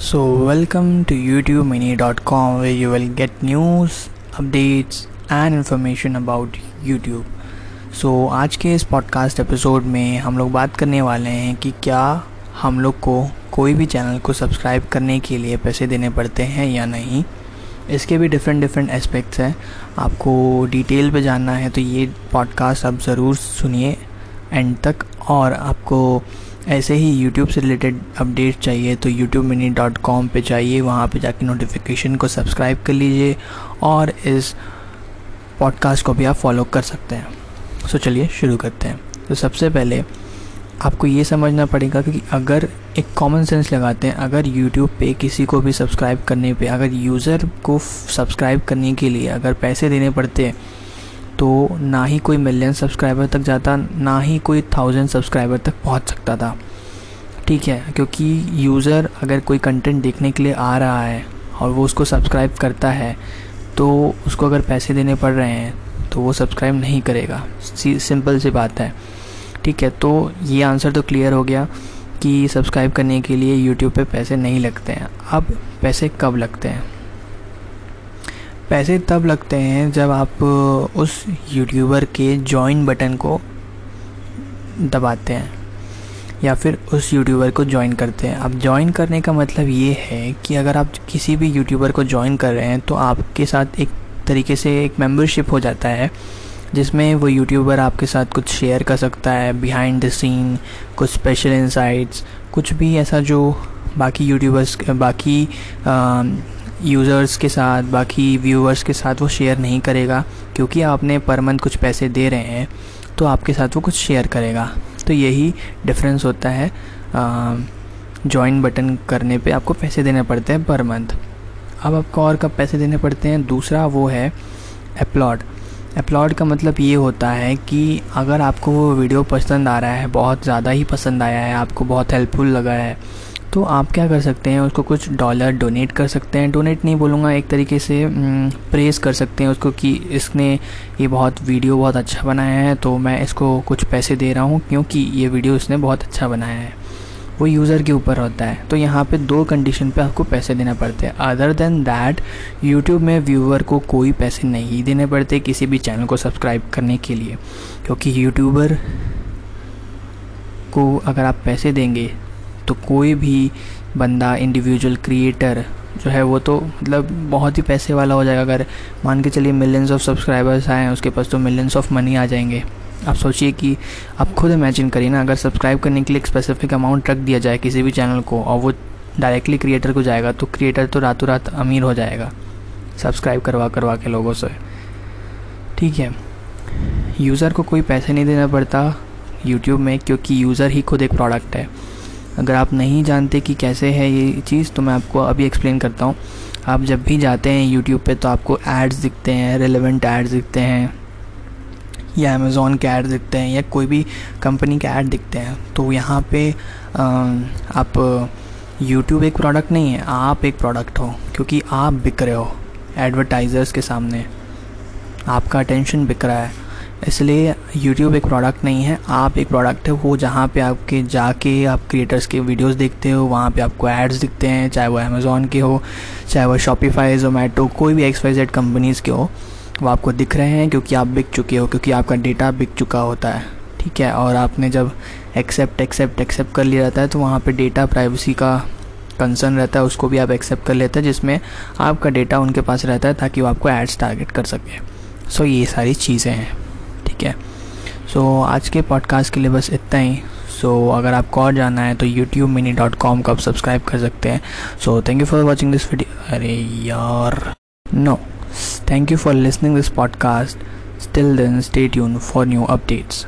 So, welcome to YouTubeMini.com where you will get news, updates and information about YouTube. So so, आज के इस podcast episode में हम लोग बात करने वाले हैं कि क्या हम लोग को कोई भी चैनल को सब्सक्राइब करने के लिए पैसे देने पड़ते हैं या नहीं। इसके भी डिफरेंट डिफरेंट एस्पेक्ट्स हैं। आपको डिटेल पे जानना है तो ये पॉडकास्ट आप ज़रूर सुनिए। एंड तक और आपको ऐसे ही यूट्यूब से रिलेटेड अपडेट चाहिए तो यूट्यूब मिनी डॉट कॉम पर जाइए, वहाँ पर जाके नोटिफिकेशन को सब्सक्राइब कर लीजिए और इस पॉडकास्ट को भी आप फॉलो कर सकते हैं। सो चलिए शुरू करते हैं। तो सबसे पहले आपको ये समझना पड़ेगा कि अगर एक कॉमन सेंस लगाते हैं, अगर यूट्यूब पे किसी को भी सब्सक्राइब करने पे, अगर यूज़र को सब्सक्राइब करने के लिए अगर पैसे देने पड़ते तो ना ही कोई मिलियन सब्सक्राइबर तक जाता, ना ही कोई थाउज़ेंड सब्सक्राइबर तक पहुँच सकता था। ठीक है, क्योंकि यूज़र अगर कोई कंटेंट देखने के लिए आ रहा है और वो उसको सब्सक्राइब करता है तो उसको अगर पैसे देने पड़ रहे हैं तो वो सब्सक्राइब नहीं करेगा। सिंपल सी बात है। ठीक है तो ये आंसर तो क्लियर हो गया कि सब्सक्राइब करने के लिए यूट्यूब पे पैसे नहीं लगते हैं। अब पैसे कब लगते हैं? पैसे तब लगते हैं जब आप उस यूट्यूबर के जॉइन बटन को दबाते हैं या फिर उस यूट्यूबर को ज्वाइन करते हैं। अब ज्वाइन करने का मतलब ये है कि अगर आप किसी भी यूट्यूबर को ज्वाइन कर रहे हैं तो आपके साथ एक तरीके से एक मेंबरशिप हो जाता है, जिसमें वो यूट्यूबर आपके साथ कुछ शेयर कर सकता है बिहाइंड द सीन कुछ स्पेशल इंसाइट्स कुछ भी ऐसा जो बाकी यूट्यूबर्स बाकी यूज़र्स के साथ, बाकी व्यूअर्स के साथ वो शेयर नहीं करेगा, क्योंकि आपने पर मंथ कुछ पैसे दे रहे हैं तो आपके साथ वो कुछ शेयर करेगा। तो यही डिफरेंस होता है जॉइन बटन करने पे आपको पैसे देने पड़ते हैं पर मंथ अब आपको और कब पैसे देने पड़ते हैं? दूसरा वो है अपलोड अपलॉड का मतलब ये होता है कि अगर आपको वो वीडियो पसंद आ रहा है, बहुत ज़्यादा ही पसंद आया है, आपको बहुत हेल्पफुल लगा है तो आप क्या कर सकते हैं, उसको कुछ डॉलर डोनेट कर सकते हैं। डोनेट नहीं बोलूँगा, एक तरीके से प्रेस कर सकते हैं उसको कि इसने ये बहुत वीडियो बहुत अच्छा बनाया है तो मैं इसको कुछ पैसे दे रहा हूँ क्योंकि ये वीडियो इसने बहुत अच्छा बनाया है। वो यूज़र के ऊपर होता है। तो यहाँ पे दो कंडीशन पे आपको पैसे देना पड़ते हैं। अदर देन दैट यूट्यूब में व्यूअर को कोई पैसे नहीं देने पड़ते किसी भी चैनल को सब्सक्राइब करने के लिए। क्योंकि यूट्यूबर को अगर आप पैसे देंगे तो कोई भी बंदा इंडिविजुअल क्रिएटर जो है वो तो मतलब बहुत ही पैसे वाला हो जाएगा। अगर मान के चलिए मिलियंस ऑफ़ सब्सक्राइबर्स आए हैं उसके पास तो मिलियंस ऑफ़ मनी आ जाएँगे। आप सोचिए कि आप खुद इमेजिन करिए ना, अगर सब्सक्राइब करने के लिए एक स्पेसिफिक अमाउंट रख दिया जाए किसी भी चैनल को और वो डायरेक्टली क्रिएटर को जाएगा तो क्रिएटर तो रातों रात अमीर हो जाएगा सब्सक्राइब करवा करवा के लोगों से। ठीक है। यूज़र को कोई पैसे नहीं देना पड़ता यूट्यूब में, क्योंकि यूज़र ही खुद एक प्रोडक्ट है। अगर आप नहीं जानते कि कैसे है ये चीज़ तो मैं आपको अभी एक्सप्लेन करता हूँ। आप जब भी जाते हैं यूट्यूब पे तो आपको एड्स दिखते हैं रेलेवेंट एड्स दिखते हैं, या अमेज़ोन के ऐड दिखते हैं, या कोई भी कंपनी के ऐड दिखते हैं। तो यहाँ पे आप यूट्यूब एक प्रोडक्ट नहीं है, आप एक प्रोडक्ट हो, क्योंकि आप बिक रहे हो एडवर्टाइज़र्स के सामने। आपका अटेंशन बिक रहा है। इसलिए यूट्यूब एक प्रोडक्ट नहीं है आप एक प्रोडक्ट है वो जहाँ पे आपके जाके आप क्रिएटर्स के वीडियोस देखते हो वहाँ पे आपको एड्स दिखते हैं चाहे वो अमेज़ोन के हो चाहे वो शॉपिफाई जोमेटो कोई भी एक्स वाई जेड कंपनीज़ के हो वो आपको दिख रहे हैं क्योंकि आप बिक चुके हो क्योंकि आपका डेटा बिक चुका होता है ठीक है? और आपने जब एक्सेप्ट एक्सेप्ट एक्सेप्ट कर लिया रहता है तो वहाँ पर डेटा प्राइवेसी का कंसर्न रहता है उसको भी आप एक्सेप्ट कर लेते हैं जिसमें आपका डेटा उनके पास रहता है ताकि वो आपको एड्स टारगेट कर सके। सो so, ये सारी चीज़ें हैं। ठीक है। सो so, आज के पॉडकास्ट के लिए बस इतना ही। सो so, अगर आपको और जाना है तो यूट्यूब मिनी डॉट कॉम को आप सब्सक्राइब कर सकते हैं। So thank you for watching this video अरे यार। No thank you for listening this podcast still then stay tune for new updates.